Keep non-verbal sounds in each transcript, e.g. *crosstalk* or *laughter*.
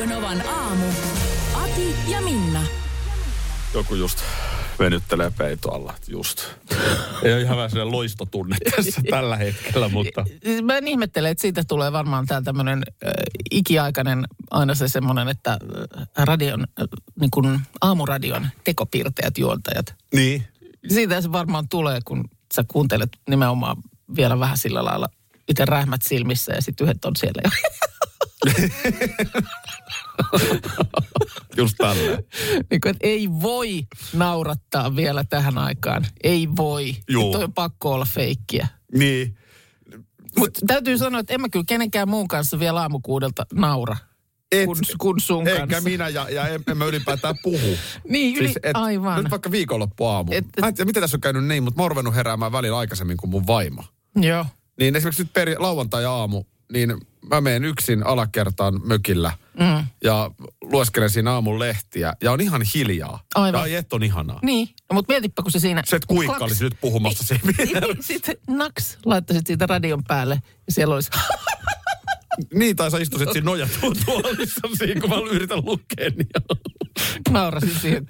Radio Novan aamu. Ati ja Minna. Joku just venyttelee peitoalla, just. Ei ole ihan vähän sellainen loistotunne *laughs* tässä tällä hetkellä, mutta... Mä en ihmettele, että siitä tulee varmaan tää tämmöinen äh, ikiaikainen aina se semmoinen, että äh, radion, äh, niin kuin aamuradion tekopiirteät juontajat. Niin. Siitä se varmaan tulee, kun sä kuuntelet nimenomaan vielä vähän sillä lailla itse rähmät silmissä ja sitten yhdet on siellä jo. *laughs* *laughs* Just tälleen. niin kuin, ei voi naurattaa vielä tähän aikaan. Ei voi. Juu. Toi on pakko olla feikkiä. Niin. Mutta täytyy sanoa, että en mä kyllä kenenkään muun kanssa vielä aamukuudelta naura. Et, kun, kun sun Enkä kanssa. minä ja, ja en, en mä ylipäätään puhu. *laughs* Niin, yli, et, aivan. Nyt vaikka viikonloppuaamu. Et- Mä en tiedä, miten tässä on käynyt niin, mutta mä oon heräämään välillä aikaisemmin kuin mun vaimo. Joo. Niin esimerkiksi nyt peri, lauantai-aamu, niin mä menen yksin alakertaan mökillä Mm. ja lueskelen siinä aamun lehtiä ja on ihan hiljaa. Aivan. Ja on ihanaa. Niin, no, mutta mietipä, kun se siinä... Se, että kuikka klaks- olisi nyt puhumassa siinä Niin, Sitten naks, laittaisit siitä radion päälle ja siellä olisi... *laughs* Niin, tai sä istuisit siinä nojatuolissa siinä, kun mä yritän lukea. Niin, naurasin siihen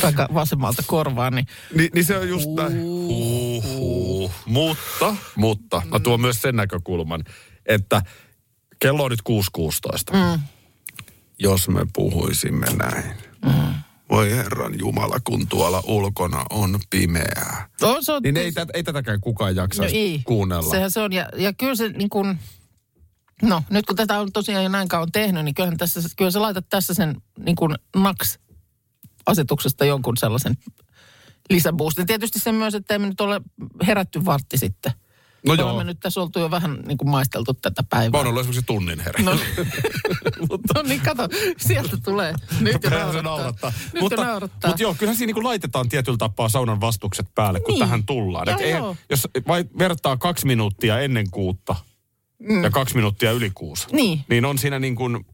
taka vasemmalta korvaan, niin niin, niin se on just näin. Uhuh. Mutta, mutta mä tuon myös sen näkökulman, että kello on nyt 6.16. mm, Jos me puhuisimme näin. mm. Voi herran Jumala, kun tuolla ulkona on pimeää. on, se on, Niin ei, ei tätäkään kukaan jaksa no ei. kuunnella. Sehän se on, ja, ja kyllä se niin kuin, no nyt kun tätä on tosiaan jo näin kauan tehnyt, niin kyllähän tässä, kyllä sä laitat tässä sen niin kuin NAX-asetuksesta jonkun sellaisen lisäboostin. Tietysti se myös, että emme nyt ole herätty vartti sitten. No Me joo. Olemme nyt tässä oltu jo vähän niin kuin maisteltu tätä Mä päivää. oon ollut esimerkiksi tunnin herä. No, *laughs* no niin, kato, sieltä tulee. Nyt jo naurattaa. naurattaa. Nyt mutta, jo naurattaa. mutta joo, kyllähän siinä niin laitetaan tietyllä tapaa saunan vastukset päälle, kun Niin. tähän tullaan. Joo, Et eihän- joo. jos vai vertaa kaksi minuuttia ennen kuutta mm. ja kaksi minuuttia yli kuusi, Niin. niin on siinä niin kuin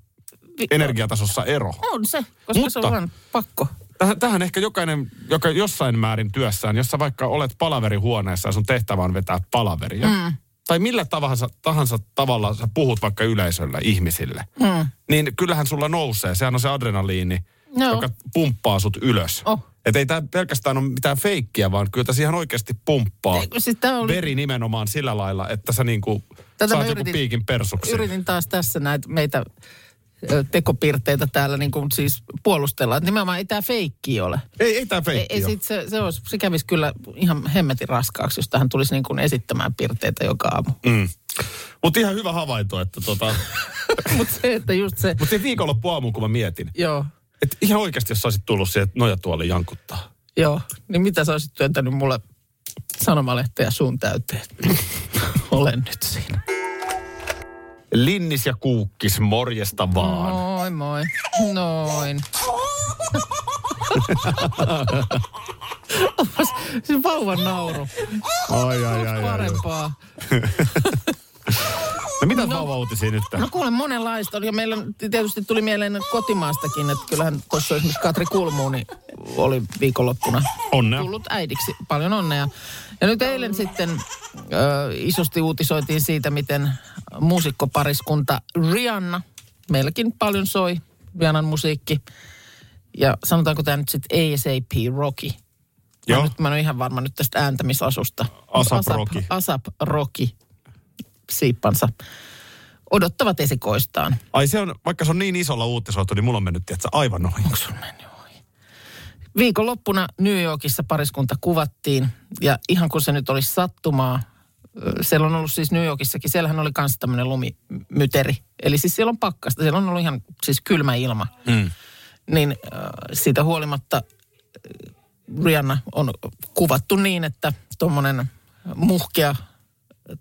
energiatasossa ero. On se, koska Mutta- se on pakko. Tähän, tähän ehkä jokainen, joka jossain määrin työssään, jossa vaikka olet palaverihuoneessa ja sun tehtävä on vetää palaveria, mm. tai millä tahansa, tahansa tavalla sä puhut vaikka yleisölle, ihmisille, Mm. niin kyllähän sulla nousee. Sehän on se adrenaliini, Joo. joka pumppaa sut ylös. Oh. Että ei tämä pelkästään ole mitään feikkiä, vaan kyllä tässä ihan oikeasti pumppaa Ei, siis oli- veri nimenomaan sillä lailla, että sä niinku Tätä saat mä joku yritin- piikin persuksi. Yritin taas tässä näitä meitä tekopiirteitä täällä niin kuin siis puolustella. Että nimenomaan ei tämä feikki ole. Ei, ei tämä Ei, feikki ei ole. sit se, se, olisi, se kävisi kyllä ihan hemmetin raskaaksi, jos tähän tulisi niin kuin esittämään piirteitä joka aamu. Mm. Mutta ihan hyvä havainto, että tota... *laughs* Mutta se, että just se, Mutta se viikonloppu aamu, kun mä mietin, joo, että ihan oikeasti, jos sä olisit tullut siihen, että nojatuoli jankuttaa. joo, niin mitä sä olisit työntänyt mulle sanomalehteä suun täyteen? *laughs* Olen nyt siinä. Linnis ja kuukkis, morjesta vaan. Moi moi. Noin. Se vauvan nauru. Ai, ai, ai, ai. Parempaa. No mitä no. vauva-uutisia nyt? No kuule, monenlaista oli. Ja meillä tietysti tuli mieleen kotimaastakin, että kyllähän tuossa esimerkiksi Katri Kulmuuni oli viikonloppuna Onnea. tullut äidiksi. Paljon onnea. Ja nyt eilen sitten ö, isosti uutisoitiin siitä, miten muusikkopariskunta Rihanna, meilläkin paljon soi Rihannan musiikki. Ja sanotaanko tämä nyt sitten ASAP Rocky. Mä, Joo. nyt, mä en ole ihan varma nyt tästä ääntämisasusta. ASAP Rocky. ASAP Rocky siippansa odottavat esikoistaan. Ai se on, vaikka se on niin isolla uutisoitu, niin mulla on mennyt, tiedätkö, aivan ohi. Onko sun mennyt? Viikonloppuna New Yorkissa pariskunta kuvattiin ja ihan kun se nyt olisi sattumaa, siellä on ollut siis New Yorkissakin, siellähän oli myös tämmöinen lumimyteri. Eli siis siellä on pakkasta, siellä on ollut ihan siis kylmä ilma. Mm. Niin äh, siitä huolimatta Rihanna on kuvattu niin, että tuommoinen muhkea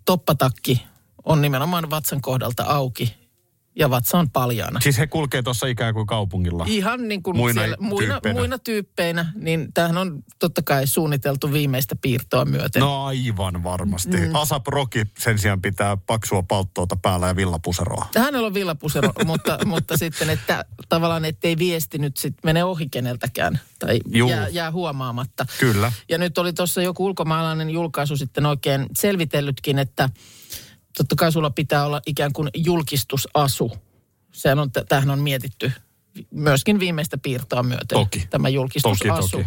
toppatakki on nimenomaan vatsan kohdalta auki. Ja vatsa on paljaana. Siis he kulkee tuossa ikään kuin kaupungilla. Ihan niin kuin Muina siellä, muina, tyyppeinä. muina tyyppeinä, niin tämähän on totta kai suunniteltu viimeistä piirtoa myöten. No aivan varmasti. Mm. Asap Roki sen sijaan pitää paksua palttoota päällä ja villapuseroa. Hänellä on villapusero, *laughs* mutta, mutta sitten, että tavallaan ettei viesti nyt sit mene ohi keneltäkään tai Juu. jää, jää huomaamatta. Kyllä. Ja nyt oli tuossa joku ulkomaalainen julkaisu sitten oikein selvitellytkin, että totta kai sulla pitää olla ikään kuin julkistusasu. Sehän on, tämähän on mietitty myöskin viimeistä piirtoa myöten. Toki. Tämä julkistusasu. Toki, toki.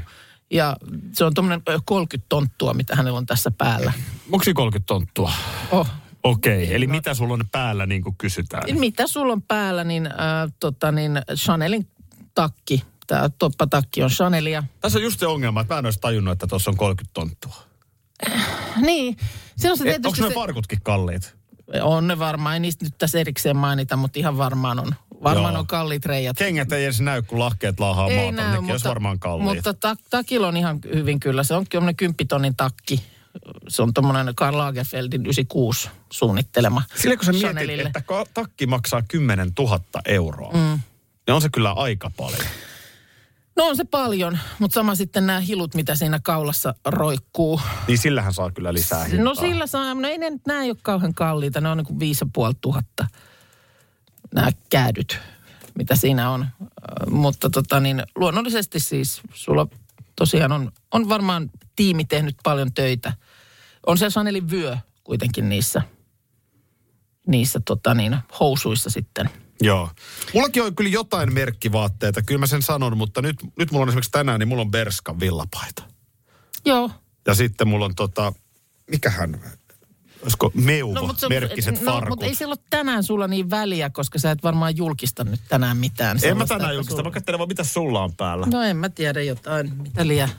Ja se on tuommoinen 30 tonttua, mitä hänellä on tässä päällä. Onko siinä 30 tonttua? Oh. Okei, okay. eli mitä sulla on päällä niin kuin kysytään? Mitä sulla on päällä, niin, äh, tota, niin Chanelin takki. Tämä toppatakki on Chanelia. Tässä on just se ongelma, että mä en olisi tajunnut, että tuossa on 30 tonttua. *sighs* Niin, se on se E, Onko tietysti ne se, farkutkin kalliit? On ne varmaan, ei niistä nyt tässä erikseen mainita, mutta ihan varmaan on. Varmaan Joo. on kalliit reijät. Kengät ei edes näy, kun lahkeet laahaa Ei maata. näy, Nekin olisi varmaan kalliit. mutta ta- takilla on ihan hyvin kyllä. Se on kymmenen kymppitonnin takki. Se on tuommoinen Karl Lagerfeldin 96 suunnittelema Sillä kun sä mietit, että takki maksaa 10 000 euroa, mm. niin on se kyllä aika paljon. No on se paljon, mutta sama sitten nämä hilut, mitä siinä kaulassa roikkuu. Niin sillähän saa kyllä lisää hintaa. No sillä saa, no ei ne nämä ei ole kauhean kalliita, ne on niin kuin viisi ja puoli tuhatta nämä käädyt, mitä siinä on. Mutta tota niin, luonnollisesti siis sulla tosiaan on, on varmaan tiimi tehnyt paljon töitä. On se Chanelin vyö kuitenkin niissä, niissä tota niin, housuissa sitten. Joo. Mullakin on kyllä jotain merkkivaatteita, kyllä mä sen sanon, mutta nyt, nyt mulla on esimerkiksi tänään, niin mulla on Berskan villapaita. Joo. Ja sitten mulla on tota, mikähän, olisiko Meuvo, se- merkkiset no, farkut. mutta ei sillä ole tänään sulla niin väliä, koska sä et varmaan julkista nyt tänään mitään. en mä tänään julkista, sulla- mä katselen vaan mitä sulla on päällä. No en mä tiedä jotain, mitä liian,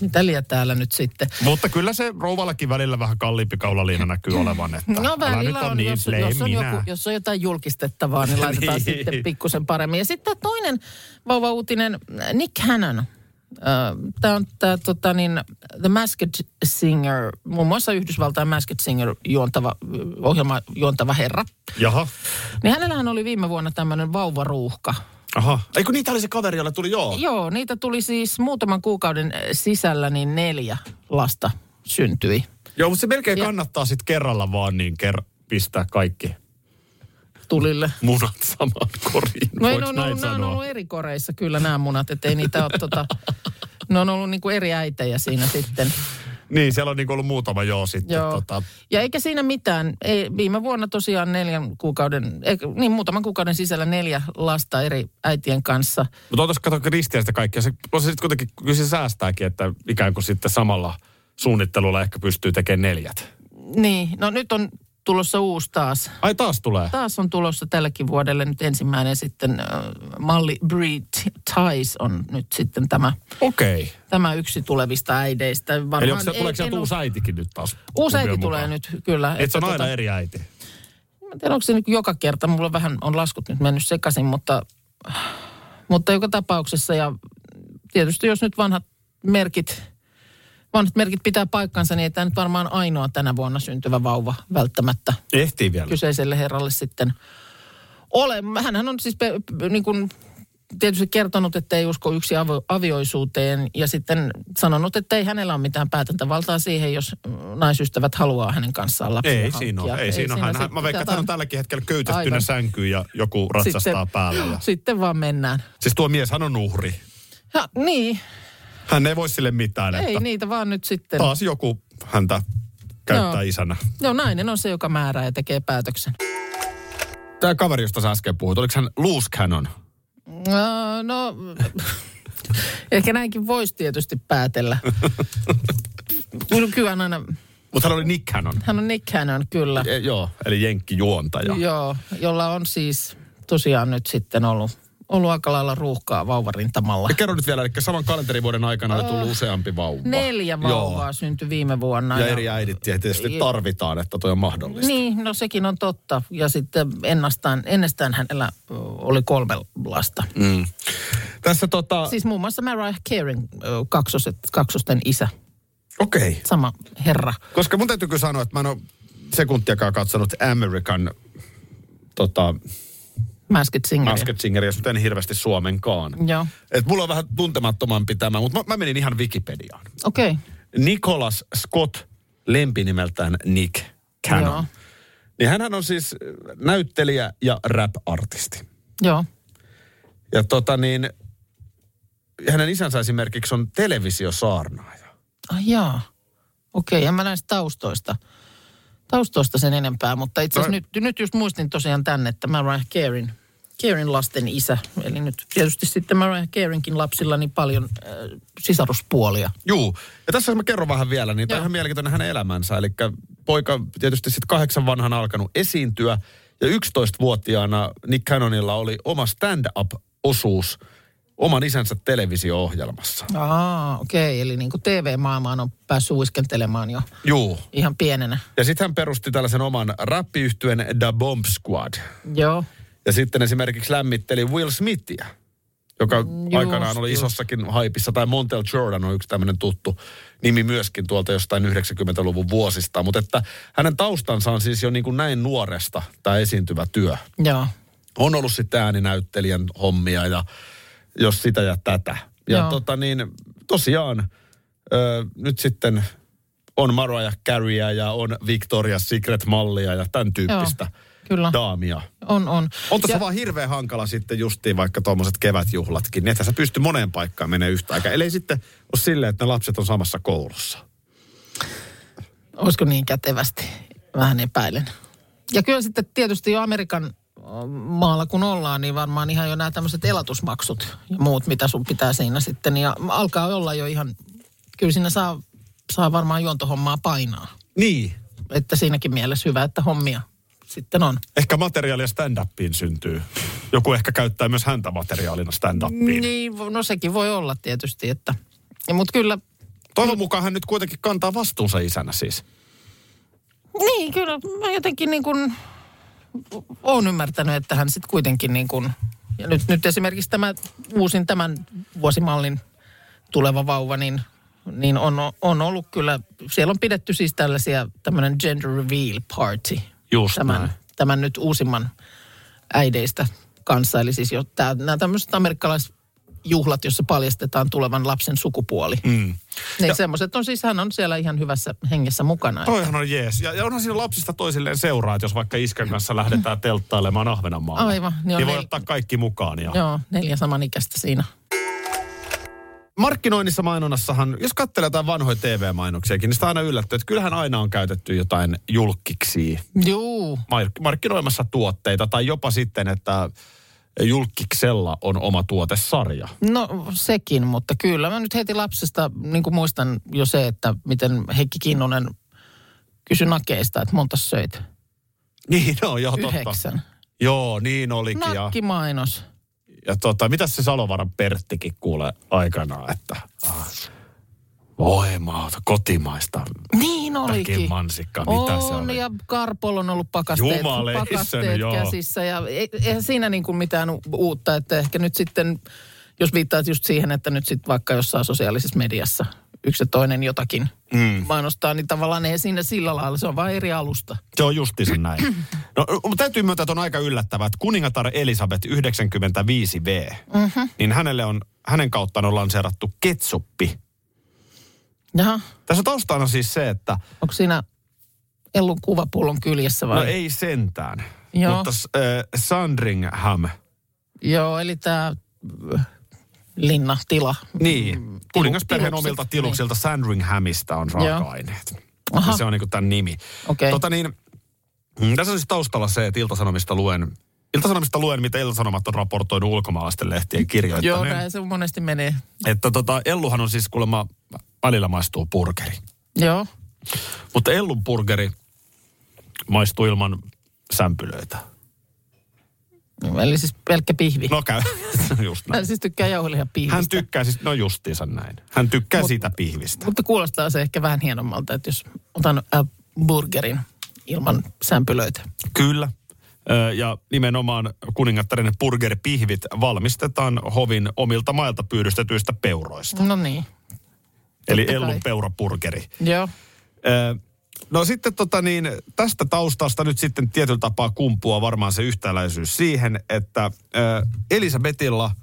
mitä liian täällä nyt sitten. Mutta kyllä se rouvallakin välillä vähän kalliimpi kaulaliina näkyy olevan, että No välillä on, niin jos, jos, on joku, jos on jotain julkistettavaa, niin laitetaan Niin. sitten pikkusen paremmin. Ja sitten toinen vauva-uutinen, Nick Hannon. Tämä on tämä tota niin, The Masked Singer, muun muassa Yhdysvaltain Masked Singer juontava, ohjelma juontava herra. Jaha, Niin hänellähän oli viime vuonna tämmöinen vauvaruuhka. Aha. Eikö niitä oli se kaveri, jolla tuli joo? Joo, niitä tuli siis muutaman kuukauden sisällä, niin neljä lasta syntyi. Joo, mutta se melkein Ja- kannattaa sitten kerralla vaan niin ker- pistää kaikki Tulille. munat samaan koriin. No ei, ne on, näin on sanoa? ollut eri koreissa kyllä nämä munat, että ei niitä ole tota, *laughs* ne on ollut niin kuin eri äitejä siinä sitten. Niin, siellä on niin ollut muutama joo sitten. Joo. Tota, Ja eikä siinä mitään. Ei, viime vuonna tosiaan neljän kuukauden, ei, niin muutaman kuukauden sisällä neljä lasta eri äitien kanssa. mutta otas kato Kristiasta kaikkia. Se, on se sitten kuitenkin, kyllä se säästääkin, että ikään kuin sitten samalla suunnittelulla ehkä pystyy tekemään neljät. Niin, no nyt on tulossa uusi taas. Ai taas tulee. Taas on tulossa tälläkin vuodelle nyt ensimmäinen sitten äh, malli Breed Ties on nyt sitten tämä, Okei. Okay. tämä yksi tulevista äideistä. Varmaan, Eli onko se, tuleeko sieltä uusi äitikin nyt taas? Uusi äiti tulee nyt, kyllä. Et se on aina tota- eri äiti. Mä en tiedä, onko se nyt joka kerta. Mulla vähän on laskut nyt mennyt sekaisin, mutta, mutta joka tapauksessa. Ja tietysti jos nyt vanhat merkit, vanhat merkit pitää paikkansa, niin ei tämä nyt varmaan ainoa tänä vuonna syntyvä vauva välttämättä Ehtii vielä. kyseiselle herralle sitten ole. Hänhän on siis pe, pe, niin kuin tietysti kertonut, että ei usko yksi avio, avioisuuteen ja sitten sanonut, että ei hänellä ole mitään päätäntävaltaa siihen, jos naisystävät haluaa hänen kanssaan lapsia Ei hankkia. siinä ole. Ei, siinä ole. Hän, sit mä veikkaan, että hän on tälläkin hetkellä köytettynä sänkyyn ja joku ratsastaa Sitten- päällä. Ja... Sitten vaan mennään. Siis tuo mies, hän on uhri. Ja, niin, Hän ei voi sille mitään, että ei niitä vaan nyt sitten. taas joku häntä käyttää Joo. isänä. Joo, nainen on se, joka määrää ja tekee päätöksen. Tämä kaveri, josta sä äsken puhuit, oliko hän loose cannon? No, no ehkä näinkin voisi tietysti päätellä. Kyllä- aina, Mutta hän oli Nick Cannon. hän on Nick Cannon, kyllä. E, joo, eli jenkkijuontaja. Joo, jolla on siis tosiaan nyt sitten ollut, ollut aika lailla ruuhkaa vauvarintamalla. Ja kerro nyt vielä, eli saman kalenterivuoden aikana oli tullut useampi vauva. Neljä vauvaa syntyi viime vuonna. Joo. Ja eri äidit tietysti tarvitaan, että toi on mahdollista. Niin, no sekin on totta. Ja sitten ennastaan, ennestään hänellä oli kolme lasta. Mm. Tässä tota, Siis muun muassa Mariah Careyn ö, kaksoset, kaksosten isä, okei. Okay. sama herra. Koska mun täytyy kyllä sanoa, että mä en ole sekuntiakaan katsonut American tota, Masked Singer. Masked Singeria, mutta en hirveästi suomenkaan. Joo, Et mulla on vähän tuntemattomampi tämä, mutta mä, mä menin ihan Wikipediaan. okei. Okay. Nicholas Scott, lempinimeltään Nick Cannon. Joo. Niin hänhän on siis näyttelijä ja rap-artisti. Joo. Ja tota niin, hänen isänsä esimerkiksi on televisiosaarnaaja. Ah, jaa. Okei, okay, en mä näistä taustoista. Taustoista sen enempää, mutta itse asiassa No- nyt, nyt just muistin tosiaan tänne, että Mariah Careyn, Careyn lasten isä. Eli nyt tietysti sitten Mariah Careynkin lapsilla niin paljon äh, sisaruspuolia. Juu, ja tässä mä kerron vähän vielä, niin tämä on ihan mielenkiintoinen hänen elämänsä. Eli poika tietysti sitten kahdeksan vanhan alkanut esiintyä, ja 11-vuotiaana Nick Cannonilla oli oma stand-up-osuus oman isänsä televisio-ohjelmassa. Aa, okei. Okay. Eli niin kuin TV-maailmaan on päässyt uiskentelemaan jo Juu. ihan pienenä. Ja sitten hän perusti tällaisen oman rappiyhtyeen The Bomb Squad. Joo. Ja sitten esimerkiksi lämmitteli Will Smithia, joka Just, aikanaan oli just. isossakin haipissa. Tai Montel Jordan on yksi tämmöinen tuttu nimi myöskin tuolta jostain 90-luvun vuosista. Mutta että hänen taustansa on siis jo niin kuin näin nuoresta tämä esiintyvä työ. Joo. On ollut sitten ääninäyttelijän hommia ja jos sitä ja tätä. Ja Joo. tota niin, tosiaan ö, nyt sitten on Mariah Careyä ja on Victoria's Secret-mallia ja tämän tyyppistä kyllä. daamia. On, on. On tässä Ja- vaan hirveän hankala sitten justiin vaikka tuommoiset kevätjuhlatkin, niin että sä pysty moneen paikkaan menee yhtä aikaa. Eli sitten ole silleen, että ne lapset on samassa koulussa. Olisiko niin kätevästi? Vähän epäilen. Ja kyllä sitten tietysti jo Amerikan maalla kun ollaan, niin varmaan ihan jo nämä tämmöiset elatusmaksut ja muut, mitä sun pitää siinä sitten. Ja alkaa olla jo ihan, kyllä siinä saa, saa varmaan juontohommaa painaa. Niin. Että siinäkin mielessä hyvä, että hommia sitten on. Ehkä materiaalia stand-upiin syntyy. Joku ehkä käyttää myös häntä materiaalina stand-upiin. Niin, no sekin voi olla tietysti, että... Mutta kyllä, Toivon mukaan hän nyt kuitenkin kantaa vastuunsa isänä siis. niin kyllä mä jotenkin niin kuin olen ymmärtänyt, että hän sitten kuitenkin niin kuin... Ja nyt, nyt esimerkiksi tämä uusin tämän vuosimallin tuleva vauva, niin, niin on, on ollut kyllä... Siellä on pidetty siis tällaisia, tämmöinen gender reveal party. Just tämän, näin. tämän nyt uusimman äideistä kanssa. Eli siis jo tää, nämä tämmöiset amerikkalaisjuhlat, jossa paljastetaan tulevan lapsen sukupuoli. Mm. Niin semmoiset on siis, hän on siellä ihan hyvässä hengessä mukana. Toihan on jees. Ja, ja onhan siinä lapsista toisilleen seuraa, että jos vaikka iskän kanssa lähdetään telttailemaan Ahvenanmaalle. Aivan, niin Niin, voi nel- ottaa kaikki mukaan. Ja... Joo, neljä samanikäistä siinä. Markkinoinnissa mainonnassahan, jos katselee jotain vanhoja TV-mainoksiakin, niin sitä aina yllättyy, että kyllähän aina on käytetty jotain julkkiksi Juu, mark- markkinoimassa tuotteita. Tai jopa sitten, että julkiksella on oma tuotesarja. no sekin, mutta kyllä mä nyt heti lapsesta niin kuin muistan jo se, että miten Heikki Kinnunen kysyi nakeista, että monta söit. *laughs* Niin, no joo, totta. Yhdeksän. Joo, niin olikin. Ja, Nakkimainos. ja tota, mitä se Salovaran Perttikin kuulee aikanaan, että ah, voi maata, kotimaista Niin olikin. väkin mansikka, mitä se on, oli? ja Karpol on ollut pakasteet, pakasteet joo. käsissä. Ja ei- eihän siinä niin kuin mitään uutta, että ehkä nyt sitten, jos viittaat just siihen, että nyt sitten vaikka jossain sosiaalisessa mediassa yksi ja toinen jotakin mm. mainostaa, niin tavallaan ei siinä sillä lailla, se on vain eri alusta. Se on justiinsa näin. No, mutta täytyy myöntää, että on aika yllättävää, että kuningatar Elisabeth 95V, mm-hmm. niin hänelle on, hänen kauttaan on lanseerattu ketsuppi. Jaha, Tässä taustana siis se, että onko siinä Ellun kuvapullon kyljessä vai? no ei sentään, Joo. mutta äh, Sandringham, Joo, eli tämä linna, tila. niin, kuningasperheen tilukset, omilta tiluksilta Sandringhamista on raaka-aineet. Aha. Se on niin tämän nimi. Okei. Tota niin, mm, tässä on siis taustalla se, että Iltasanomista luen, Iltasanomista luen, mitä Iltasanomat on raportoinut ulkomaalaisten lehtien Joo, kirjoittaneen. näin se monesti menee. Että tota, Elluhan on siis kuulemma, välillä maistuu burgeri. Joo, Mutta Ellun burgeri maistuu ilman sämpylöitä. eli siis pelkkä pihvi. No käy, *laughs* just näin. Hän siis tykkää jauhelihan pihvistä. Hän tykkää siis, no justiinsa näin. Hän tykkää Mut- siitä pihvistä. Mutta kuulostaa se ehkä vähän hienommalta, että jos otan äh, burgerin ilman sämpylöitä. Kyllä. Ja nimenomaan kuningattaren burgeripihvit valmistetaan hovin omilta mailta pyydystetyistä peuroista. No niin. Eli. Ellun peurapurgeri. Joo. Ö, No sitten tota niin, tästä taustasta nyt sitten tietyllä tapaa kumpua varmaan se yhtäläisyys siihen, että Elisabetilla –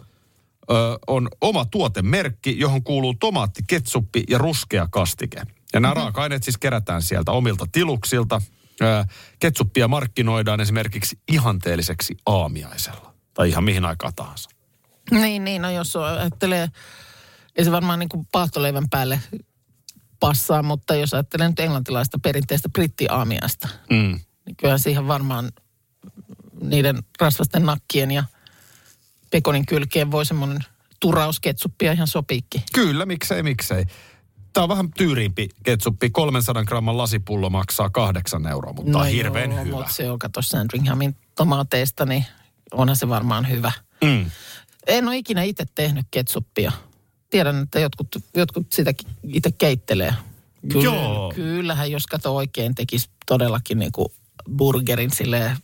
on oma tuotemerkki, johon kuuluu tomaatti, ketsuppi ja ruskea kastike. Ja nämä mm-hmm. raaka-aineet siis kerätään sieltä omilta tiluksilta. Ketsuppia markkinoidaan esimerkiksi ihanteelliseksi aamiaisella. Tai ihan mihin aikaan tahansa. Niin, niin. No jos ajattelee, ei se varmaan niin kuin paahtoleivän päälle passaa, mutta jos ajattelee nyt englantilaista perinteistä brittiaamiaista, mm. niin kyllä siihen varmaan niiden rasvasten nakkien ja pekonin kylkeen voi semmoinen turausketsuppia ihan sopiikki. Kyllä, miksei, miksei. Tämä on vähän tyyriimpi ketsuppi. 300 gramman lasipullo maksaa 8 euroa, mutta no on hirveän joo, hyvä. mutta se on, kato Sandringhamin tomaateista, niin onhan se varmaan hyvä. Mm. En ole ikinä itse tehnyt ketsuppia. Tiedän, että jotkut, jotkut sitä itse keittelee. Kyllä, Joo. Kyllähän, jos kato oikein, tekisi todellakin niin kuin burgerin silleen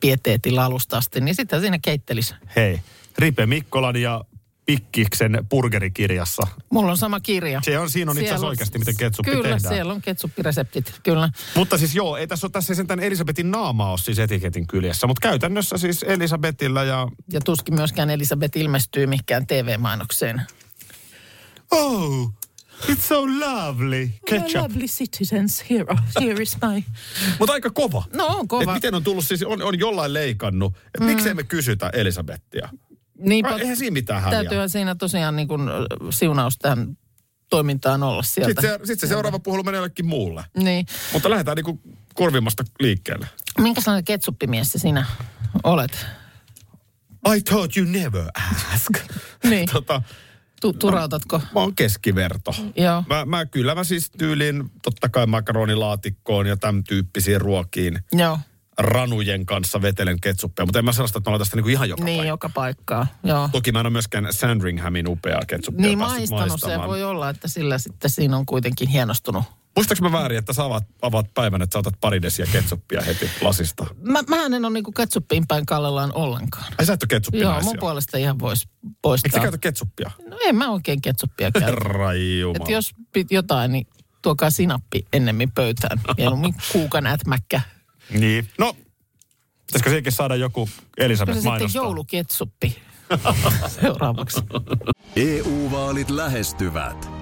pieteetillä alusta asti, niin sitten siinä keittelisi. Hei, Ripe Mikkolan ja Pikkiksen burgerikirjassa. Mulla on sama kirja. Se on, siinä on itse asiassa oikeasti, miten ketsuppi kyllä, tehdään. Kyllä, siellä on ketsuppireseptit, kyllä. Mutta siis joo, ei tässä ole tässä sentään Elisabetin naama ole siis etiketin kyljessä, mutta käytännössä siis Elisabetilla ja... Ja tuskin myöskään Elisabet ilmestyy mikään TV-mainokseen. Oh, It's so lovely. Ketchup. lovely citizens. Here, here is my... Mutta aika kova. No on kova. Et miten on tullut siis, on, on jollain leikannut. Et mm. miksei me kysytä Elisabettia? Niin, Eihän siinä mitään häviä. Täytyyhän siinä tosiaan niin kuin siunaus tähän toimintaan olla sieltä. Sitten se, sit se seuraava puhelu menee jollekin muulle. Niin. Mutta lähdetään niin kuin korvimmasta liikkeelle. Minkälainen ketsuppimies sinä olet? I thought you never ask. niin. tota, Tu- turautatko? Mä, mä oon keskiverto. Joo. Mä, mä, kyllä mä siis tyylin totta kai makaronilaatikkoon ja tämän tyyppisiin ruokiin. Joo. Ranujen kanssa vetelen ketsuppia, mutta en mä sellaista, että mä tästä niinku ihan joka Niin, paikka. joka paikkaa, joo. Toki mä en ole myöskään Sandringhamin upeaa ketsuppia Niin maistanut, se voi olla, että sillä sitten siinä on kuitenkin hienostunut Muistaaks mä väärin, että sä avaat, avaat päivän, että sä otat pari desiä ketsuppia heti lasista? Mä, mä en ole niinku ketsuppiin päin kallellaan ollenkaan. Ai sä et ole? Joo, mun puolesta ihan voisi poistaa. Eikö sä käytä ketsuppia? No en mä oikein ketsuppia käytä. Herra Et jos pit jotain, niin tuokaa sinappi ennemmin pöytään. Mieluummin *laughs* kuukan ätmäkkä. Niin. No, pitäisikö siihenkin saada joku Elisabeth mainostaa? sitten jouluketsuppi *laughs* seuraavaksi. EU-vaalit lähestyvät.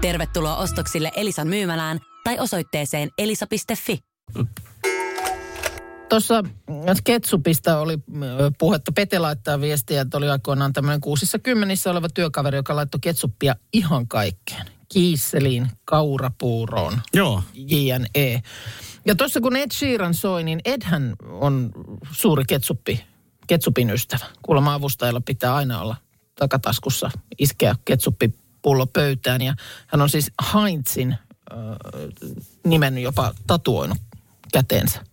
Tervetuloa ostoksille Elisan myymälään tai osoitteeseen elisa.fi. Tuossa Ketsupista oli puhetta. Pete laittaa viestiä, että oli aikoinaan tämmöinen kuusissa kymmenissä oleva työkaveri, joka laittoi ketsuppia ihan kaikkeen. Kiisseliin, kaurapuuroon, Joo. JNE. Ja tuossa kun Ed Sheeran soi, niin Edhän on suuri ketsuppi, ketsupin ystävä. Kuulemma avustajalla pitää aina olla takataskussa iskeä ketsuppi pullo pöytään. Ja hän on siis Heinzin äh, nimen jopa tatuoinut käteensä.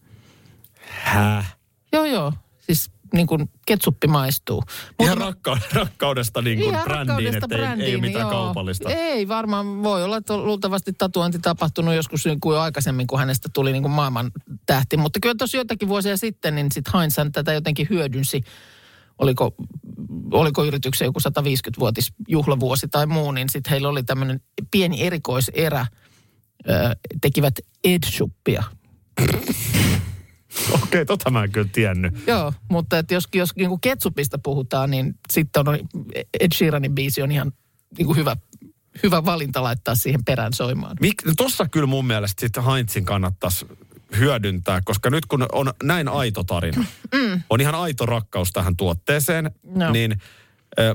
Häh? Joo, joo. Siis niin kuin ketsuppi maistuu. Ihan rakka- rakkaudesta niin kuin brändiin, että ei, ei mitään joo. kaupallista. Ei varmaan, voi olla, että on luultavasti tatuointi tapahtunut joskus niin kuin aikaisemmin, kun hänestä tuli niin kuin maailman tähti. Mutta kyllä tuossa joitakin vuosia sitten, niin sitten Heinz tätä jotenkin hyödynsi oliko, oliko yrityksen joku 150-vuotisjuhlavuosi tai muu, niin sitten heillä oli tämmöinen pieni erikoiserä, ö, tekivät Edshuppia. *laughs* Okei, okay, tota mä en kyllä tiennyt. Joo, mutta että jos, jos niin kuin ketsupista puhutaan, niin sitten on Ed Sheeranin biisi on ihan niin hyvä, hyvä valinta laittaa siihen perään soimaan. Mik, no tossa kyllä mun mielestä sitten Heinzin kannattaisi hyödyntää, koska nyt kun on näin aito tarina, mm. on ihan aito rakkaus tähän tuotteeseen, No. niin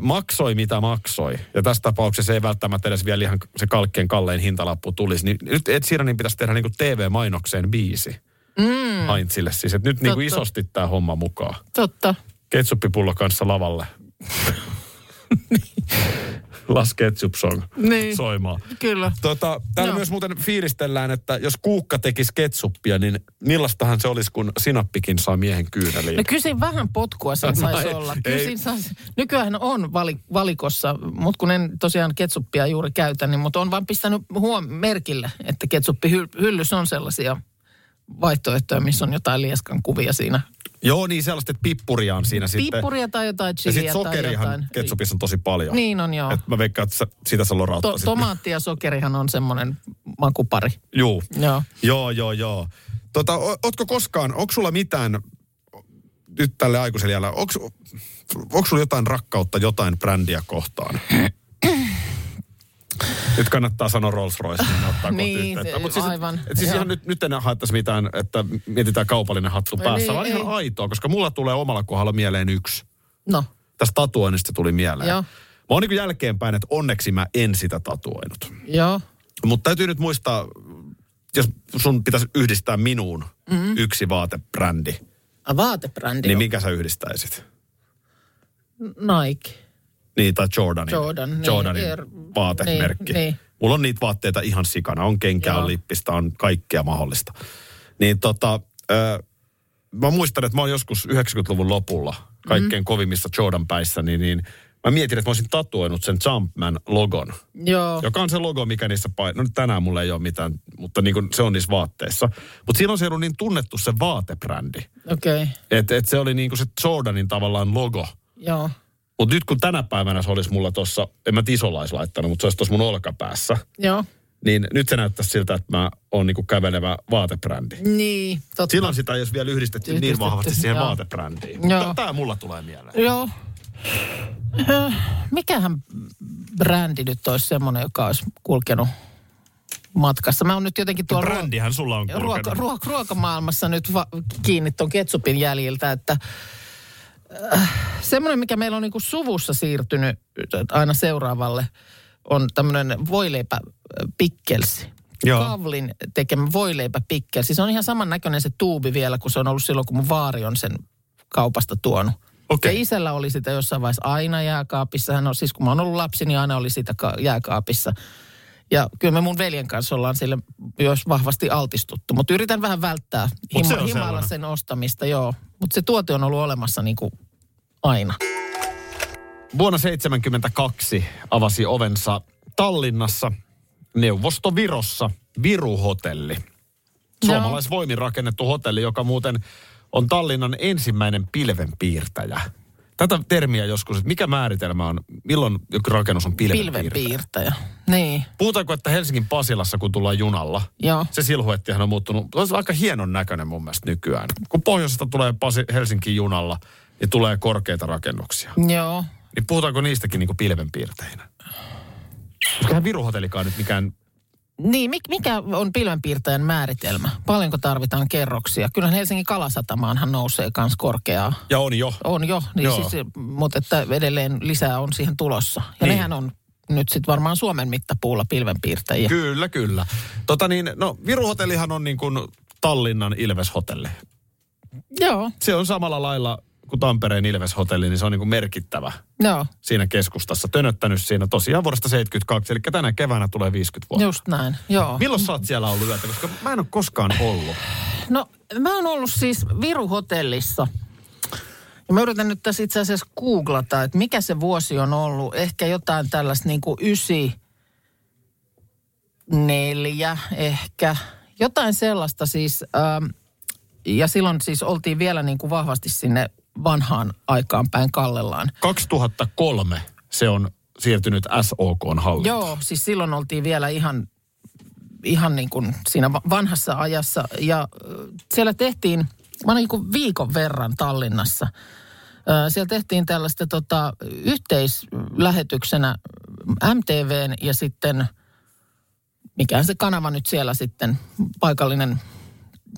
maksoi mitä maksoi, ja tässä tapauksessa ei välttämättä edes vielä ihan se kalkkeen kallein hintalappu tulisi, niin nyt Ed Sheeranin pitäisi tehdä niin kuin TV-mainokseen biisi. Mm. Heinzille siis, että nyt niin kuin isosti tämä homma mukaan. Totta. Ketsuppipullo kanssa lavalle. *laughs* Las Ketchup Song Niin. soimaan. Kyllä. Tota, täällä Joo. myös muuten fiilistellään, että jos kuukka tekisi ketsuppia, niin millaistahan se olisi, kun sinappikin saa miehen kyyneliin? No kyllä siinä vähän potkua No saisi ei- olla. Ei. siinä saisi, nykyään on vali, valikossa, mutta kun en tosiaan ketsuppia juuri käytä, niin mutta on vaan pistänyt huom merkille, että ketsuppihyllys on sellaisia vaihtoehtoja, missä on jotain lieskan kuvia siinä. Joo, niin sellaista, että pippuria on siinä sitten. Pippuria tai jotain Ja chiliä sitten tai sokerihan jotain. ketsupissa on tosi paljon. Niin on joo. Et mä veikkaan, että sitä sä lorauttaisit. To, tomaatti ja sokerihan on semmoinen makupari. Juu. Joo. Joo, joo, joo. Tota, o- ootko koskaan, onko sulla mitään, nyt tälle aikuiselle onko sulla jotain rakkautta jotain brändiä kohtaan? Nyt kannattaa sanoa Rolls Royce, niin ottaa Niin, yhteyttä. se- Mut siis, aivan, Et, et siis joo. ihan nyt, nyt en haettaisi mitään, että mietitään kaupallinen hattu päässä, Niin, vaan ihan ei. aitoa, koska mulla tulee omalla kohdalla mieleen yksi. No, Tästä tatuoinnista tuli mieleen. Joo. Mä oon niin jälkeenpäin, että onneksi mä en sitä tatuoinut. joo. Mutta täytyy nyt muistaa, jos sun pitäisi yhdistää minuun mm-hmm. yksi vaatebrändi, A, Vaatebrändi niin on minkä sä yhdistäisit? Nike. Niin, tai Jordanin. Jordan, niin, Jordanin Air- vaatemerkki. niin, niin. Mulla on niitä vaatteita ihan sikana. On kenkää, on lippistä, on kaikkea mahdollista. Niin tota, ö, mä muistan, että mä oon joskus 90-luvun lopulla kaikkein mm. kovimmissa Jordan päissä, niin, niin mä mietin, että mä olisin tatuoinut sen Jumpman-logon. Joo. Joka on se logo, mikä niissä painoissa. No nyt tänään mulla ei ole mitään, mutta niin kuin se on niissä vaatteissa. Mutta siinä on se ollut niin tunnettu se vaatebrändi. Okei. Okay. Että et se oli niin kuin se Jordanin tavallaan logo. Joo. Mutta nyt kun tänä päivänä se olisi mulla tuossa, en mä tisolais laittanut, mutta se olisi tuossa mun olkapäässä. Joo. Niin nyt se näyttäisi siltä, että mä oon niinku kävelevä vaatebrändi. Niin, totta. Silloin sitä olisi vielä yhdistetty, niin Yhdistetty, vahvasti siihen joo. vaatebrändiin. Joo. Tää mulla tulee mieleen. Joo. Äh, Mikähän brändi nyt olisi semmoinen, joka olisi kulkenut matkassa? Mä oon nyt jotenkin tuolla ruo- Brändihän sulla on kulkenut. ruoka, ruoka, ruokamaailmassa nyt va- kiinni tuon ketsupin jäljiltä, että semmoinen, mikä meillä on niinku suvussa siirtynyt aina seuraavalle, on tämmöinen voileipä äh, pikkelsi. Joo. Kavlin tekemä voileipä pikkelsi. Se on ihan saman näköinen se tuubi vielä, kun se on ollut silloin, kun mun vaari on sen kaupasta tuonut. Okei. Ja isällä oli sitä jossain vaiheessa aina jääkaapissa. Hän on, siis kun mä oon ollut lapsi, niin aina oli sitä ka- jääkaapissa. Ja kyllä me mun veljen kanssa ollaan sille myös vahvasti altistuttu. Mutta yritän vähän välttää se hima, on himalla sellainen. sen ostamista, joo. Mutta se tuote on ollut olemassa niin kuin aina. Vuonna 1972 avasi ovensa Tallinnassa, Neuvostovirossa, Viru-hotelli. Suomalaisvoimin rakennettu hotelli, joka muuten on Tallinnan ensimmäinen pilvenpiirtäjä. Tätä termiä joskus, että mikä määritelmä on, milloin joku rakennus on pilvenpiirtäjä? Pilvenpiirtäjä. Niin, Puhutaanko, että Helsingin Pasilassa, kun tullaan junalla, joo. se silhuettihan on muuttunut, se on aika hienon näköinen mun mielestä nykyään. Kun pohjoisesta tulee Pasi, Helsinkiin junalla, niin tulee korkeita rakennuksia. Joo. Niin puhutaanko niistäkin niin pilvenpiirteinä? Eihän Viru-hotellikaan nyt mikään... Niin, mik- mikä on pilvenpiirtäjän määritelmä? Paljonko tarvitaan kerroksia? Kyllähän Helsingin Kalasatamaanhan nousee myös korkeaa. Ja on jo. On jo, niin Joo. siis, mutta että edelleen lisää on siihen tulossa. Ja niin. nehän on nyt sitten varmaan Suomen mittapuulla pilvenpiirtäjiä. Kyllä, kyllä. Tota niin, no Viru-hotellihan on niin kuin Tallinnan Ilves-hotelli. Joo, Se on samalla lailla kuin Tampereen Ilves-hotelli, niin se on niin kuin merkittävä joo, siinä keskustassa. Tönöttänyt siinä tosiaan vuodesta 72, eli tänä keväänä tulee 50 vuotta. just näin, joo. Milloin sä oot siellä ollut yötä? Koska mä en ole koskaan ollut. No, mä oon ollut siis Viru-hotellissa. Ja mä yritän nyt tässä itse asiassa googlata, että mikä se vuosi on ollut. Ehkä jotain tällaista niin kuin ysi, neljä ehkä. Jotain sellaista siis. Ähm, ja silloin siis oltiin vielä niin kuin vahvasti sinne vanhaan aikaan päin kallellaan. 2003 se on siirtynyt SOKn hallintaan. Joo, siis silloin oltiin vielä ihan, ihan niin kuin siinä va- vanhassa ajassa. Ja siellä tehtiin, mä niin kuin viikon verran Tallinnassa. Siellä tehtiin tällaista tota, yhteislähetyksenä MTVn ja sitten, mikä se kanava nyt siellä sitten, paikallinen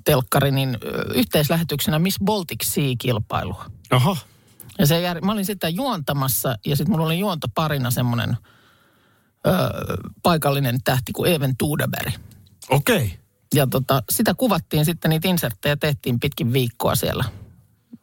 telkkari, niin yhteislähetyksenä Miss Baltic Sea-kilpailua. Aha. Ja se jär, mä olin sitä juontamassa ja sitten mulla oli juontoparina semmoinen ö, paikallinen tähti kuin Even Tuudeberg. Okei. Okay. Ja tota, sitä kuvattiin sitten, niitä inserttejä tehtiin pitkin viikkoa siellä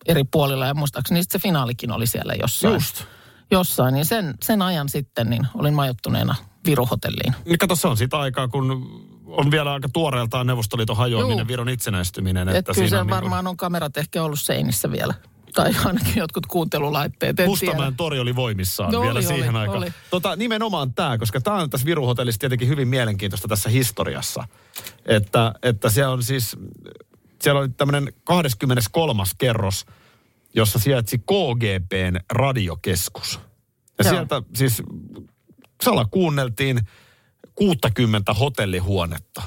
eri puolilla. Ja muistaakseni se finaalikin oli siellä jossain. Just. Jossain, niin sen, sen ajan sitten niin olin majoittuneena Viruhotelliin. Niin kato, se on sitä aikaa, kun on vielä aika tuoreeltaan Neuvostoliiton hajoaminen, Juu. Viron itsenäistyminen. Et Että kyllä siinä on niin varmaan on kamerat ehkä ollut seinissä vielä. Tai ainakin jotkut kuuntelulaitteet, en Mustamäen tiedä. tori oli voimissaan No vielä oli, siihen oli, aikaan. oli. Tota, nimenomaan tämä, koska tämä on tässä Viruhotellissa tietenkin hyvin mielenkiintoista tässä historiassa. Että, että se on siis, siellä oli tämmöinen 23. kerros, jossa sijaitsi KGPn radiokeskus. Ja Joo. sieltä siis salakuunneltiin 60 hotellihuonetta.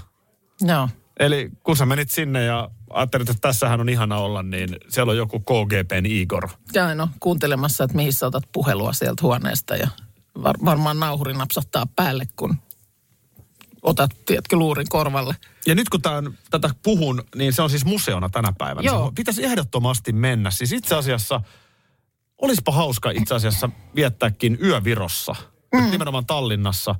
Joo. Eli kun sä menit sinne ja ajattelit, että tässähän on ihana olla, niin siellä on joku KGPn Igor. Käyn no, kuuntelemassa, että mihin sä otat puhelua sieltä huoneesta ja var, varmaan nauhuri napsahtaa päälle, kun otat, tiedätkö, luurin korvalle. Ja nyt kun tämän, tätä puhun, niin se on siis museona tänä päivänä. Joo. Se pitäisi ehdottomasti mennä. Siis itse asiassa, olispa hauska itse asiassa viettääkin yö Virossa. Mm. Nimenomaan Tallinnassa.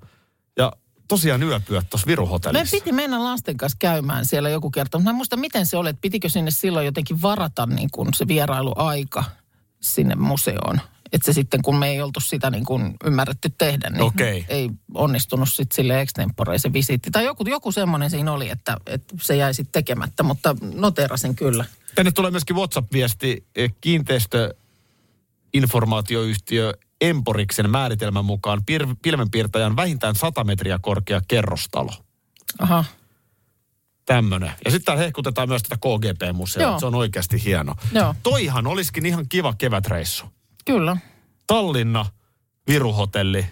Tosiaan yöpyöt tuossa Me Viruhotellissa. piti mennä lasten kanssa käymään siellä joku kerta, mutta mä en muista miten se oli, että pitikö sinne silloin jotenkin varata niin kuin se vierailuaika sinne museoon. Että se sitten, kun me ei oltu sitä niin kuin ymmärretty tehdä, niin Okei. ei onnistunut sitten sille extempore se visiitti. Tai joku, joku semmoinen siinä oli, että, että se jäi sitten tekemättä, mutta noterasin kyllä. Tänne tulee myöskin WhatsApp-viesti eh, kiinteistöinformaatioyhtiö Emporiksen määritelmän mukaan pir- pilvenpiirtäjän vähintään 100 metriä korkea kerrostalo. Aha, Tämmönen. Ja sitten täällä hehkutetaan myös tätä KGP-museota. Joo. Se on oikeasti hieno. Joo. Toihan olisikin ihan kiva kevätreissu. kyllä. Tallinna, Viruhotelli.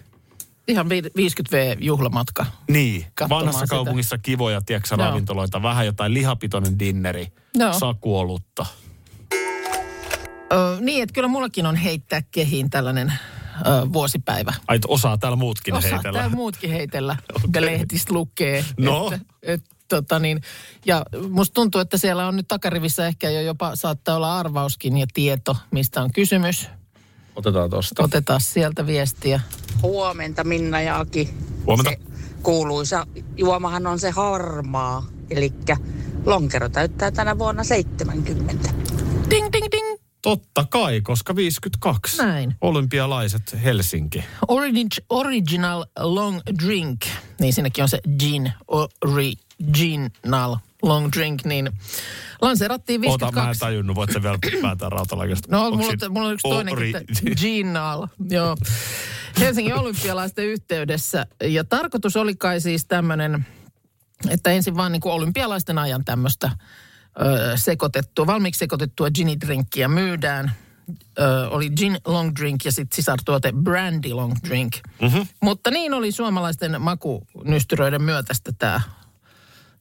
Ihan vi- 50V-juhlamatka. Niin, vanhassa sitä. kaupungissa kivoja, tiedätkö, Joo. ravintoloita. Vähän jotain lihapitoinen dinneri, Joo. sakuolutta. Ö, niin, että kyllä mullakin on heittää kehiin tällainen ö, vuosipäivä. Ai, osaa täällä muutkin Osaa heitellä. täällä muutkin heitellä, *laughs* okay. lehtistä lukee. No. Että, et, tota niin, ja musta tuntuu, että siellä on nyt takarivissä ehkä jo jopa saattaa olla arvauskin ja tieto, mistä on kysymys. Otetaan tosta. Otetaan sieltä viestiä. Huomenta Minna ja Aki. Huomenta. Se kuuluisa juomahan on se harmaa, eli lonkero täyttää tänä vuonna 70. Ding, ding, ding. Totta kai, koska 52. Näin. Olympialaiset Helsinki. Origin, original long drink. Niin siinäkin on se gin, original long drink, niin lanseerattiin Ota, mä en 52. tajunnut, voit sä vielä päätää rautalangasta. No, Onks mulla, mulla on yksi toinenkin, Ginal, joo. Helsingin olympialaisten yhteydessä. Ja tarkoitus oli kai siis tämmöinen, että ensin vaan niin kuin olympialaisten ajan tämmöistä ö, sekoitettua, valmiiksi sekoitettua ginidrinkkiä myydään. Ö, oli gin long drink ja sitten sisartuote brandy long drink. Mm-hmm. Mutta niin oli suomalaisten makunystyröiden myötästä tämä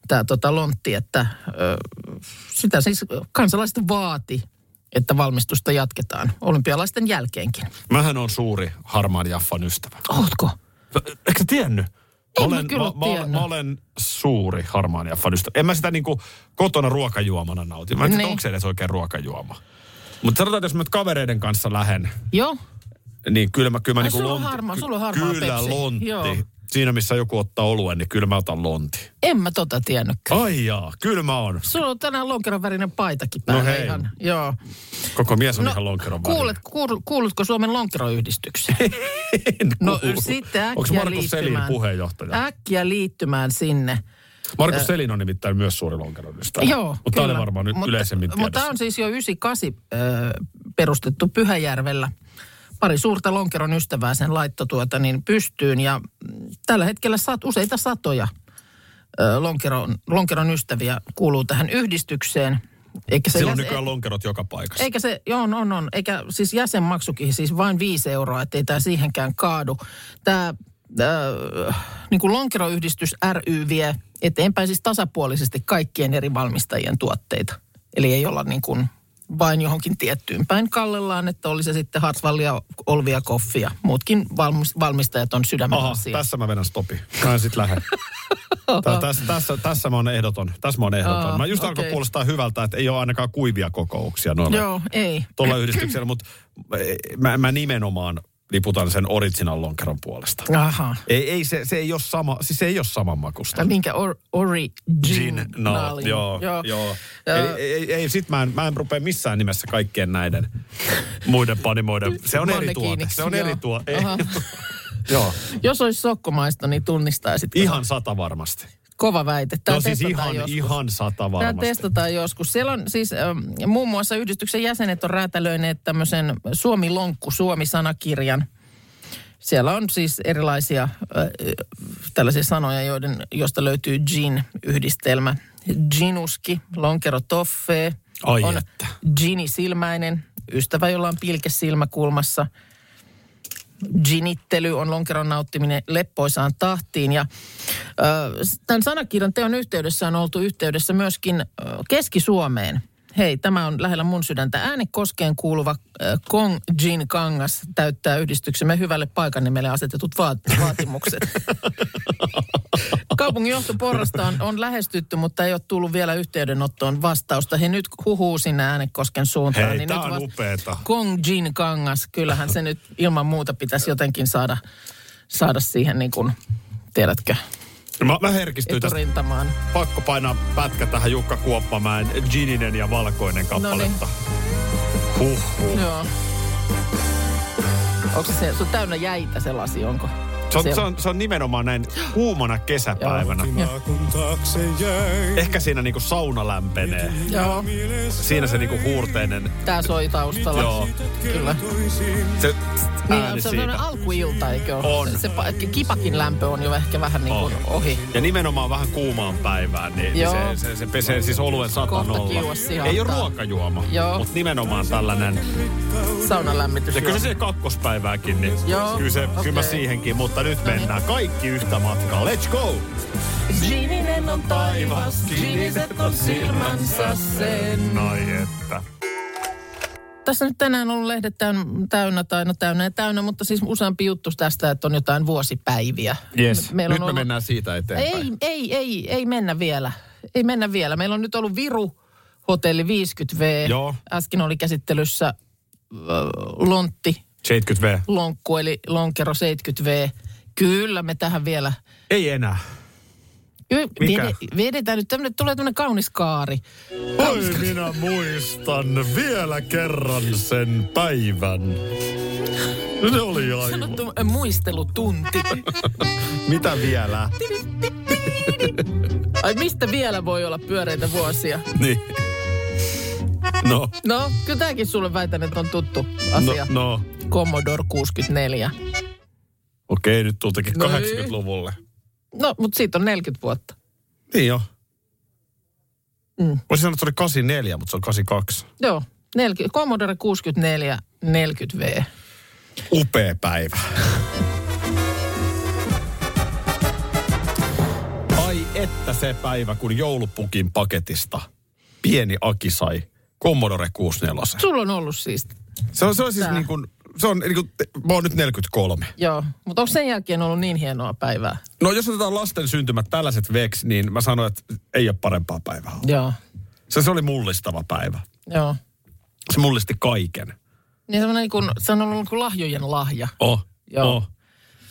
tämä tota lontti, että ö, sitä siis kansalaiset vaati, että valmistusta jatketaan olympialaisten jälkeenkin. Mähän on suuri harmaan jaffan ystävä. Ootko? Eikö tiennyt? En mä olen, kyllä mä, mä, mä olen suuri harmaan jaffan ystävä. En mä sitä niinku kotona ruokajuomana nauti. Mä en tiedä, Niin. onko se edes oikein ruokajuoma. Mutta sanotaan, että jos mä nyt kavereiden kanssa lähden, Joo, niin kyllä mä, kyllä mä Ai, niinku sulla on lontti. harmaa- sulla on harmaa Kyllä Pepsi. lontti. Joo. Siinä missä joku ottaa oluen, niin kyllä mä otan lonti. en mä tota tiennytkään. Ai jaa, kyllä mä oon. Sulla on tänään lonkeron värinen paitakin päällä No hei. ihan. Joo. Koko mies on ihan lonkeron kuulet, kuul, kuulutko Suomen lonkeroyhdistykseen? *laughs* En No sitten äkkiä Onko Markus Selin puheenjohtaja? Äkkiä liittymään sinne. Markus Selin on nimittäin myös suuri lonkeron ystävä. Joo, Mutta tämä oli kyllä. varmaan nyt mutta, yleisemmin Mutta tiedossa. on siis jo 98 ö, perustettu Pyhäjärvellä. Pari suurta lonkeron ystävää sen laitto tuota niin pystyyn ja mm, tällä hetkellä saat useita satoja lonkeron, lonkeron ystäviä kuuluu tähän yhdistykseen. Eikä se Silloin jäsen- nykyään lonkerot joka paikassa. eikä se, joo, on, on, on. Eikä siis jäsenmaksukin siis vain viisi euroa, ettei tämä siihenkään kaadu. Tämä äh, niin kuin lonkeroyhdistys ry vie eteenpäin siis tasapuolisesti kaikkien eri valmistajien tuotteita. Eli ei olla niin kuin vain johonkin tiettyyn päin kallellaan, että oli se sitten Hartwallia, Olvia, Koffia. Muutkin valmis, valmistajat on sydämen Aha, asia. tässä mä vedän stopi. Mä en sit lähde. *laughs* Tää, tässä, tässä, tässä mä oon ehdoton. Tässä mä oon ehdoton. Mä just alkoi okei. kuulostaa hyvältä, että ei ole ainakaan kuivia kokouksia noilla Joo, ei. tuolla yhdistyksellä, mutta mä, mä nimenomaan liputan sen original lonkeron puolesta. Aha. Ei, ei se, se ei ole sama, siis se ei ole saman makusta. Tai minkä or, origin. Gin, no, joo, joo. joo. Ei, ei, ei, sit mä en, mä en rupea missään nimessä kaikkien näiden muiden panimoiden. Se on eri tuote. Se on joo. eri tuote. *laughs* Joo, Jos olisi sokkomaista, niin tunnistaisit. ihan sata varmasti. Kova väite. Tämä No siis ihan, joskus. ihan sata Tämä varmasti. testataan joskus. Siellä on siis ähm, muun muassa yhdistyksen jäsenet on räätälöineet tämmöisen Suomi-lonkku, Suomi-sanakirjan. Siellä on siis erilaisia äh, tällaisia sanoja, joiden, josta löytyy gin-yhdistelmä. Ginuski, lonkero toffee. Ai on että. gini-silmäinen, ystävä, jolla on pilke silmäkulmassa. Ginittely on lonkeron nauttiminen leppoisaan tahtiin. Ja tämän sanakirjan teon yhteydessä on oltu yhteydessä myöskin Keski-Suomeen. Hei, tämä on lähellä mun sydäntä. Äänekoskeen kuuluva ö, Kong Gin Kangas täyttää yhdistyksemme hyvälle paikan nimelle asetetut vaat- vaatimukset. *laughs* Kaupungin johtoporrasta on, on lähestytty, mutta ei ole tullut vielä yhteydenottoon vastausta. He nyt huhuu sinne Äänekosken suuntaan. Hei, niin tää nyt on upeeta. Kong Jin Kangas, kyllähän se nyt ilman muuta pitäisi jotenkin saada, saada siihen niin kuin, tiedätkö, Mä, mä herkistyin tästä. Pakko painaa pätkä tähän Jukka Kuoppamäen Gininen ja valkoinen kappaletta. Huh, huh. Joo. Onko se, se on täynnä jäitä se lasi, onko? Se on, se, on, se on nimenomaan näin kuumana kesäpäivänä. Ehkä siinä niinku sauna lämpenee. Joo, Siinä se niinku huurteinen, tää soi taustalla. Joo. Kyllä. se Niin, se on sellainen alkuilta, eikö ole? On. Se, se pa- kipakin lämpö on jo ehkä vähän niin kuin On. ohi. Ja nimenomaan vähän kuumaan päivään, niin Joo. se, se, se pesee siis oluen satanolla. Ei ole ruokajuoma, Joo. mutta nimenomaan tällainen. Saunan lämmitys. Ja kyllä se kakkospäivääkin, niin Joo, kyllä, se, kyllä mä siihenkin. Mutta nyt mennään kaikki yhtä matkaa. Let's go! Gininen on taivas, giniset on silmänsä sen. Ai että. Tässä nyt tänään on ollut lehdet täyn- täynnä, tai no täynnä ja täynnä, mutta siis useampi juttu tästä, että on jotain vuosipäiviä. Yes. Meillä nyt on me ollut- mennään siitä eteenpäin. Ei, ei, ei, ei mennä vielä. Ei mennä vielä. Meillä on nyt ollut Viru Hotelli 50V. Joo. Äsken oli käsittelyssä äh, Lontti 70V. Lonkku, eli Lonkero 70V. Kyllä me tähän vielä... Ei enää. Mikä? vede- Vedetään nyt, tämmönen, tulee tämmöinen kaunis kaari. Oi minä muistan vielä kerran sen päivän. Se oli aivan. Sanottu äh, muistelutunti. *laughs* Mitä vielä? *laughs* Ai mistä vielä voi olla pyöreitä vuosia? Niin. No, No, kyllä tämäkin sulle väitän, että on tuttu no, asia. no. Commodore 64. Okei, nyt tultakin No 80-luvulle. No, mutta siitä on 40 vuotta. Niin jo. Mm. Voisin sanoa, että se oli 84, mutta se on 82. Joo, 40, Commodore 64 40V. Upea päivä. Ai että se päivä, kun joulupukin paketista pieni Aki sai Commodore 64. Sulla on ollut siis, Se on, se on siis Tää. niin kuin, se on niin kuin, mä oon nyt 43. joo. Mutta onko sen jälkeen ollut niin hienoa päivää? No jos otetaan lasten syntymät tällaiset veks, niin mä sanoin, että ei ole parempaa päivää. ollut. Joo, Se, se oli mullistava päivä. joo. Se mullisti kaiken. Niin semmoinen niin kuin, se on ollut niin kuin lahjojen lahja. Oh, Joo. oh,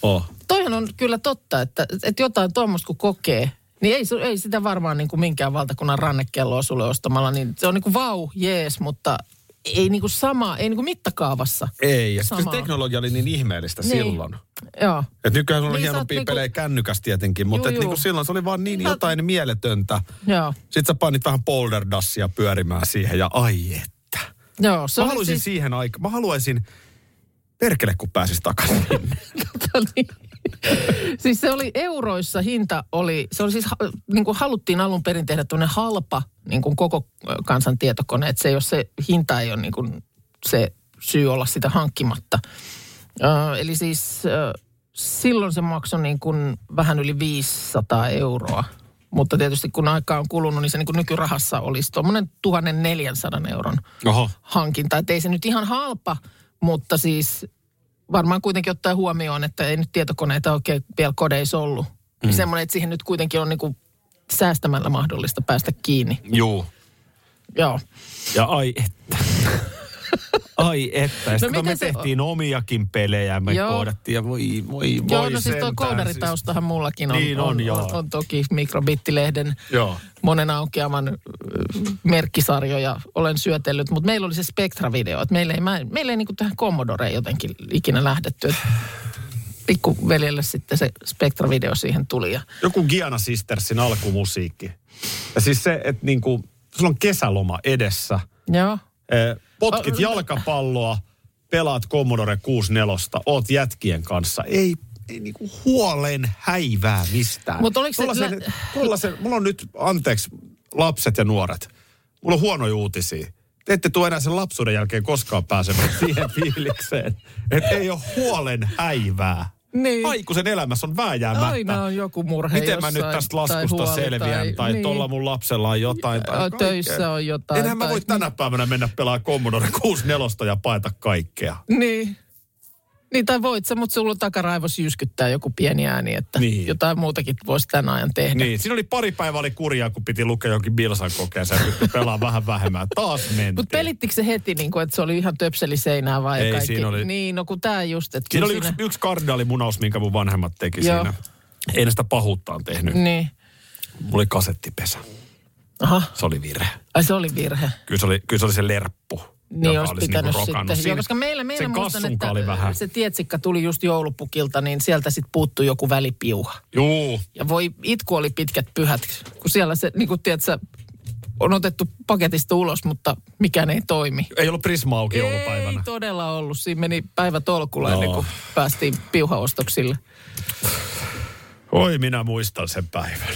oh. Toihan on kyllä totta, että, että jotain tuommoista kun kokee, niin ei, ei sitä varmaan niin kuin minkään valtakunnan rannekelloa sulle ostamalla. Niin se on niin kuin vau, jees, mutta ei niin kuin sama, ei niin kuin mittakaavassa. Ei, ja se Samaa. teknologia oli niin ihmeellistä Niin. silloin. Joo. Et nykyään on Niin, hienompia oot pelejä niinku- kännykäs tietenkin, mutta Juu, et niinku juu. silloin se oli vaan niin jotain mieletöntä. Joo. Sitten sä panit vähän boulderdassia pyörimään siihen ja ai että. Joo, se Mä haluaisin siis... siihen aikaan, mä haluaisin, perkele kun pääsis takaisin. *laughs* niin. *laughs* siis se oli euroissa hinta oli, se oli siis, niin kuin haluttiin alun perin tehdä tuonne halpa niin kuin koko kansan tietokone, että se ole se, hinta ei ole niin kuin se syy olla sitä hankkimatta. Ö, eli siis ö, silloin se maksoi niin kuin vähän yli 500 euroa. Mutta tietysti kun aikaa on kulunut, niin se niin kuin nykyrahassa olisi tuommoinen 1400 euron Oho. hankinta. Että ei se nyt ihan halpa, mutta siis varmaan kuitenkin ottaa huomioon, että ei nyt tietokoneita oikein vielä kodeissa ollut Mm. Semmoinen, että siihen nyt kuitenkin on niin kuin säästämällä mahdollista päästä kiinni. Juu. Joo. Ja ai että. Ai että. Ja sitten No no me se tehtiin omiakin pelejä, me Joo. koodattiin ja voi, voi, Joo, voi no siis tuo koodaritaustahan mullakin on, Niin on, on, joo. on, on toki mikrobittilehden Joo. monen aukeaman merkkisarjoja olen syötellyt, mutta meillä oli se Spectra-video, että meillä ei, mä, meillä ei niin tähän Commodoreen jotenkin ikinä lähdetty. Et Pikkuveljelle sitten se Spectra-video siihen tuli ja Joku Giana Sistersin alkumusiikki. Ja siis se, että niinku, sulla on kesäloma edessä. joo. Eh, Potkit Oh, jalkapalloa, pelaat Commodore 64, oot jätkien kanssa. Ei, ei niinku huolen häivää mistään. Mut oliko se- Tuollaisen, lä- *laughs* tuollaisen, mulla on nyt, anteeksi, lapset ja nuoret. Mulla on huonoja uutisia. Te ette tule enää sen lapsuuden jälkeen koskaan pääsemään siihen *laughs* fiilikseen. Että ei ole huolen häivää. Niin. Aikuisen elämässä on vääjäämättä. Aina on joku murhe Miten mä nyt jossain, tästä tai laskusta huoli selviän, tai, tai niin. tuolla mun lapsella on jotain. Tai kaikkea. töissä on jotain, Enhän mä tai- voi tänä päivänä mennä pelaamaan Commodore 64 ja paeta kaikkea. Niin. Niin, tai voit sä, mutta sulla takaraivos jyskyttää joku pieni ääni, että Niin. jotain muutakin voisi tämän ajan tehdä. Niin, siinä oli pari päivää oli kurjaa, kun piti lukea jonkin Bilsan ja pystyi pelaamaan vähän vähemmän. Taas mentiin. Mutta pelittikö se heti, niin kuin, että se oli ihan töpseliseinää vai Ei, kaikki? siinä oli- Niin, no kun tämä just, että Siinä oli yksi, yksi kardinaalimunaus, minkä mun vanhemmat teki Joo. siinä. Ei sitä pahuuttaan tehnyt. Niin. Mulla oli kasettipesä. Aha, Se oli virhe. ai se oli virhe. Kyllä se oli, kyllä se, oli se lerppu. Niin joka olisi olisi pitänyt niinku rokannut. sitten. Siinä- Joo, koska meillä, meillä sen muistan, että oli vähän. se tietsikka tuli just joulupukilta, niin sieltä sitten puuttui joku välipiuha. Juu. Ja voi, itku oli pitkät pyhät, kun siellä se, niin kuin tiedät, sä, on otettu paketista ulos, mutta mikään ei toimi. Ei ollut Prisma auki Ei joulupäivänä. todella ollut. Siinä meni päivä tolkulla ennen Joo. kuin päästiin piuhaostoksille. Oi, minä muistan sen päivän.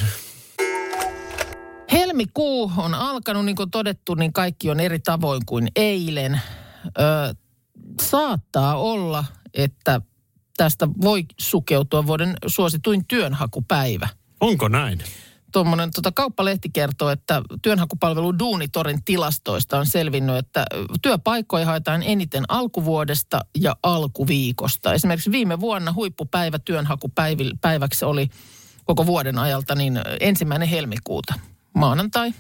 Helmikuu on alkanut, niin kuin todettu, niin kaikki on eri tavoin kuin eilen. Ö, saattaa olla, että tästä voi sukeutua vuoden suosituin työnhakupäivä. Onko näin? Tuommoinen tota, kauppalehti kertoo, että työnhakupalvelu Duunitorin tilastoista on selvinnyt, että työpaikkoja haetaan eniten alkuvuodesta ja alkuviikosta. Esimerkiksi viime vuonna huippupäivä työnhakupäiväksi oli koko vuoden ajalta niin ensimmäinen helmikuuta, maanantai.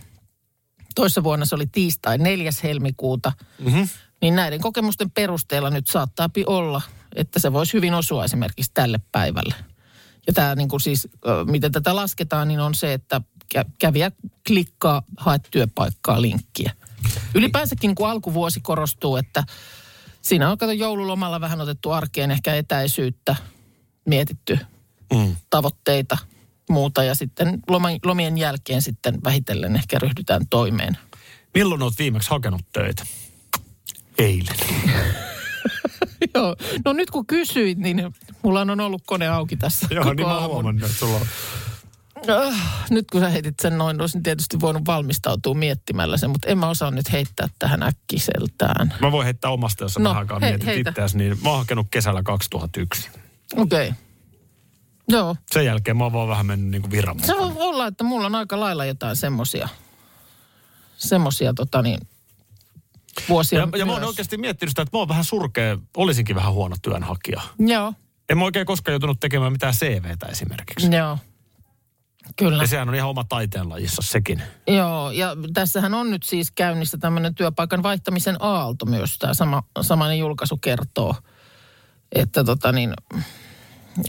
Toissa vuonna se oli tiistai 4. helmikuuta. Mm-hmm. Niin näiden kokemusten perusteella nyt saattaa olla, että se voisi hyvin osua esimerkiksi tälle päivälle. Ja tämä niin kuin siis, miten tätä lasketaan, niin on se, että kä- kävijä klikkaa, hae työpaikkaa linkkiä. Ylipäänsäkin niin kuin alkuvuosi korostuu, että siinä on kato joululomalla vähän otettu arkeen ehkä etäisyyttä, mietitty Mm. tavoitteita, muuta ja sitten lomien jälkeen sitten vähitellen ehkä ryhdytään toimeen. Milloin olet viimeksi hakenut töitä? Eilen. *laughs* Joo, no nyt kun kysyit, niin mulla on ollut kone auki tässä Joo, koko niin mä huomannut, että sulla on. Äh, nyt kun sä heitit sen noin, olisin tietysti voinut valmistautua miettimällä sen, mutta en mä osaa nyt heittää tähän äkkiseltään. Mä voin heittää omasta, jos No, vähän aikaa he- mietit itseäsi, niin mä oon hakenut kesällä 2001. Okei. Okay. Joo. Sen jälkeen mä oon vaan vähän mennyt niinku virran Se voi olla, että mulla on aika lailla jotain semmosia, semmosia tota niin, vuosia Ja, ja mä oon oikeasti miettinyt sitä, että mä oon vähän surkea, olisinkin vähän huono työnhakija. Joo, En mä oikein koskaan joutunut tekemään mitään CVtä esimerkiksi. joo. Kyllä. Ja sehän on ihan oma taiteenlajissa sekin. Joo, ja tässähän on nyt siis käynnissä tämmöinen työpaikan vaihtamisen aalto myös. Tämä sama, samainen julkaisu kertoo, että tota niin,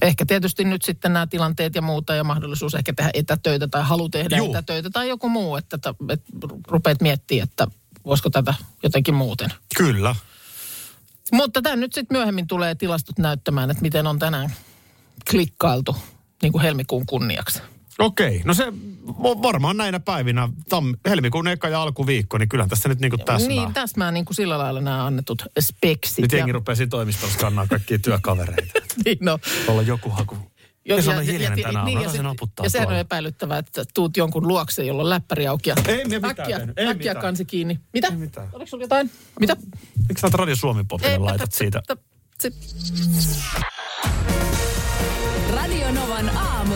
ehkä tietysti nyt sitten nämä tilanteet ja muuta ja mahdollisuus ehkä tehdä etätöitä tai halu tehdä Juu. etätöitä tai joku muu, että, että, että rupeat miettimään, että voisiko tätä jotenkin muuten. Kyllä. Mutta tämä nyt sitten myöhemmin tulee tilastot näyttämään, että miten on tänään klikkailtu niin kuin helmikuun kunniaksi. Okei, no se varmaan näinä päivinä, tam, helmikuun eka ja alkuviikko, niin kyllähän tässä nyt niinku täsmää. Niin, täsmää niin kuin sillä lailla nämä annetut speksit. Nyt jengi Ja- rupeaa siinä toimistossa kannaa kaikkia työkavereita. *laughs* niin, no. Olla joku haku. Jo- Ja se on hiljainen tänä aamuna, ja, se ja sehän on epäilyttävää, että tuut jonkun luokse, jolla on läppäri auki ja Ei me mitään äkkiä, tehnyt, ei äkkiä mitään. kansi kiinni. Mitä? Ei mitään. Oliko sulla jotain? Mitä? Miksi sä Radio Suomi Popille laitat siitä? Radio Novan aamu.